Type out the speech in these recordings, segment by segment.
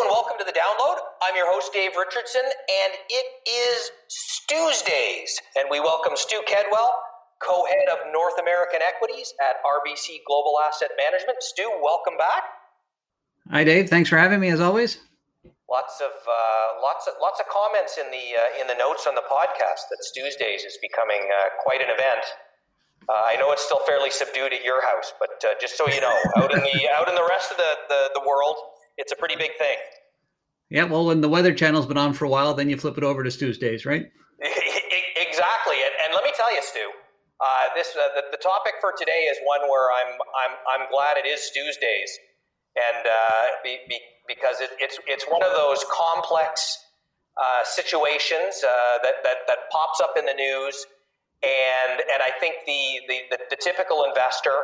Hello and welcome to the download. I'm your host, Dave Richardson, and it is Stu's Days. And we welcome Stu Kedwell, co head of North American Equities at RBC Global Asset Management. Stu, welcome back. Hi, Dave. Thanks for having me as always. Lots of uh, lots of lots of comments in the uh, in the notes on the podcast that Stu's Days is becoming uh, quite an event. Uh, I know it's still fairly subdued at your house, but uh, just so you know, out in the out in the rest of the, the, the world, it's a pretty big thing. Yeah, well, when the Weather Channel's been on for a while, then you flip it over to Tuesdays, right? exactly, and, and let me tell you, Stu, uh, this uh, the, the topic for today is one where I'm I'm I'm glad it is Tuesdays, and uh, be, be, because it, it's it's one of those complex uh, situations uh, that, that that pops up in the news and and I think the the, the, the typical investor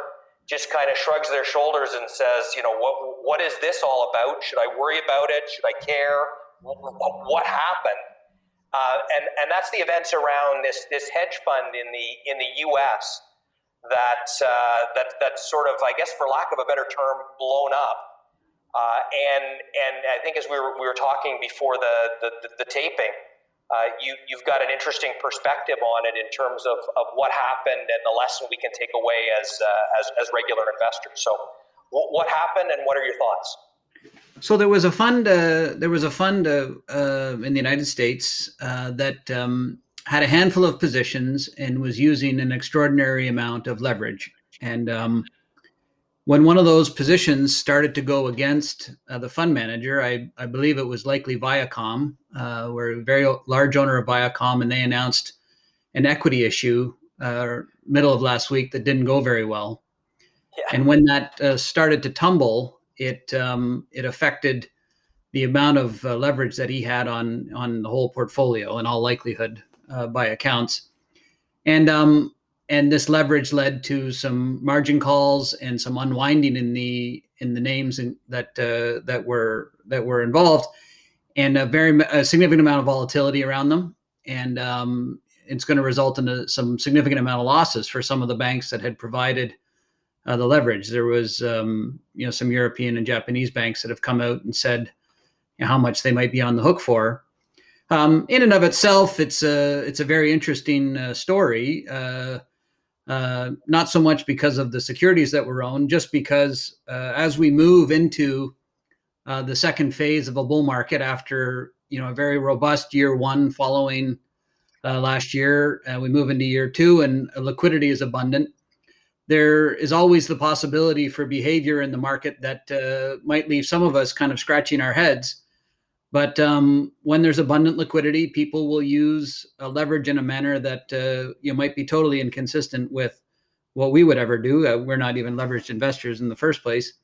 just kind of shrugs their shoulders and says, you know, what what is this all about? Should I worry about it? Should I care? What happened? Uh, and and that's the events around this this hedge fund in the in the U.S. that uh, that sort of, I guess, for lack of a better term, blown up. Uh, and and I think as we were we were talking before the the, the, the taping, uh, you, you've got an interesting perspective on it in terms of, of what happened and the lesson we can take away as, uh, as, as regular investors. So, what, what happened and what are your thoughts? So there was a fund. Uh, there was a fund uh, in the United States uh, that um, had a handful of positions and was using an extraordinary amount of leverage. And um, when one of those positions started to go against uh, the fund manager, I, I, believe it was likely Viacom, uh, we're a very large owner of Viacom, and they announced an equity issue uh, middle of last week that didn't go very well. Yeah. And when that uh, started to tumble, it um, it affected the amount of uh, leverage that he had on on the whole portfolio, in all likelihood, uh, by accounts. And um, and this leverage led to some margin calls and some unwinding in the in the names in, that uh, that were that were involved, and a very a significant amount of volatility around them, and um, it's going to result in a, some significant amount of losses for some of the banks that had provided uh, the leverage. There was um, you know some European and Japanese banks that have come out and said you know, how much they might be on the hook for. Um, in and of itself, it's a it's a very interesting uh, story uh, uh, not so much because of the securities that were owned, just because uh, as we move into uh, the second phase of a bull market after you know a very robust year one following uh, last year, we move into year two and liquidity is abundant. There is always the possibility for behavior in the market that uh, might leave some of us kind of scratching our heads but um, when there's abundant liquidity, people will use leverage in a manner that uh, you might be totally inconsistent with what we would ever do. Uh, we're not even leveraged investors in the first place.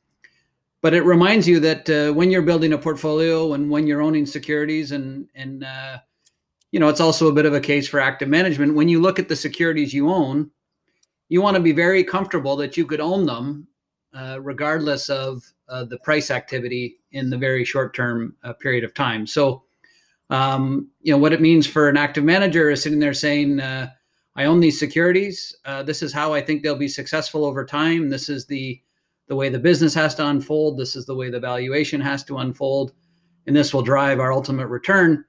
But it reminds you that uh, when you're building a portfolio and when you're owning securities, and and uh, you know, it's also a bit of a case for active management. When you look at the securities you own, you want to be very comfortable that you could own them uh, regardless of uh, the price activity in the very short term uh, period of time. So, um, you know, what it means for an active manager is sitting there saying, uh, I own these securities. Uh, this is how I think they'll be successful over time. This is the the way the business has to unfold. This is the way the valuation has to unfold, and this will drive our ultimate return.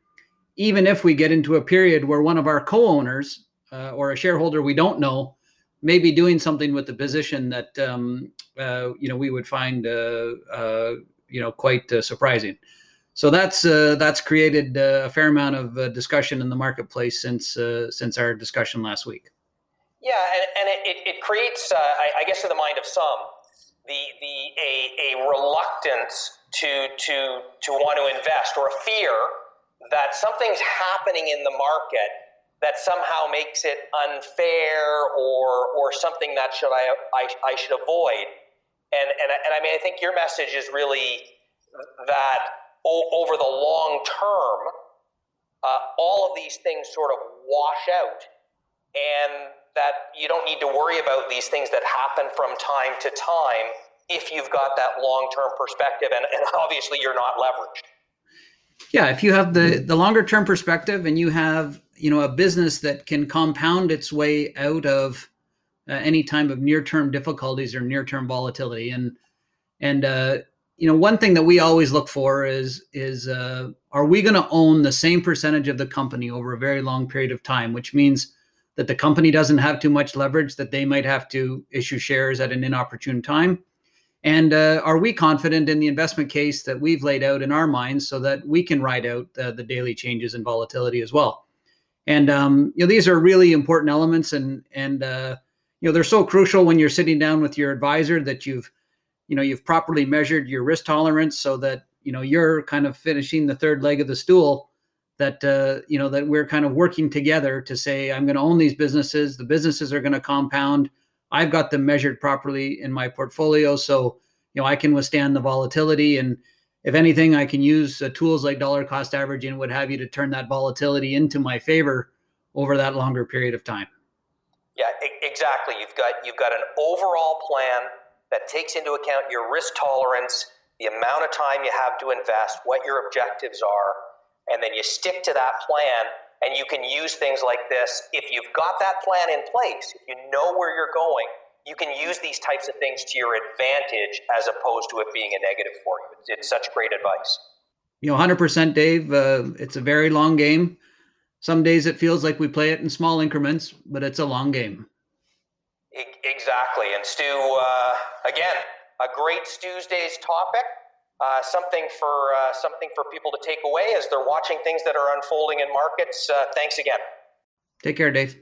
Even if we get into a period where one of our co-owners or a shareholder we don't know maybe doing something with the position that um, uh, you know we would find uh, uh, you know quite uh, surprising. So that's that's created a fair amount of discussion in the marketplace since since our discussion last week. Yeah, and, and it, it creates, I, I, guess, in the mind of some, the the a, a reluctance to to to want to invest or a fear that something's happening in the market that somehow makes it unfair or or something that should I I, I should avoid. And, and and I mean I think your message is really that o- over the long term, uh, all of these things sort of wash out, and that you don't need to worry about these things that happen from time to time if you've got that long term perspective, and, and obviously you're not leveraged. Yeah, if you have the the longer term perspective and you have you know a business that can compound its way out of uh, any time of near term difficulties or near term volatility and and uh, you know, one thing that we always look for is is uh, are we going to own the same percentage of the company over a very long period of time, which means that the company doesn't have too much leverage, that they might have to issue shares at an inopportune time, and uh, are we confident in the investment case that we've laid out in our minds so that we can ride out uh, the daily changes in volatility as well? And um, you know, these are really important elements, and and uh, you know, they're so crucial when you're sitting down with your advisor that you've you know you've properly measured your risk tolerance so that you know you're kind of finishing the third leg of the stool that uh, you know that we're kind of working together to say i'm going to own these businesses the businesses are going to compound I've got them measured properly in my portfolio, so you know I can withstand the volatility. And if anything, I can use uh, tools like dollar cost averaging what have you to turn that volatility into my favor over that longer period of time. Yeah, exactly. You've got you've got an overall plan that takes into account your risk tolerance, the amount of time you have to invest, what your objectives are, and then you stick to that plan and you can use things like this. If you've got that plan in place, if you know where you're going, you can use these types of things to your advantage as opposed to it being a negative for you. It's, it's such great advice. You know, 100% Dave. Uh, it's a very long game. Some days it feels like we play it in small increments, but it's a long game. Exactly. And Stu, uh, again, a great Stu's Days topic uh, something for uh, something for people to take away as they're watching things that are unfolding in markets. Uh, thanks again. Take care, Dave.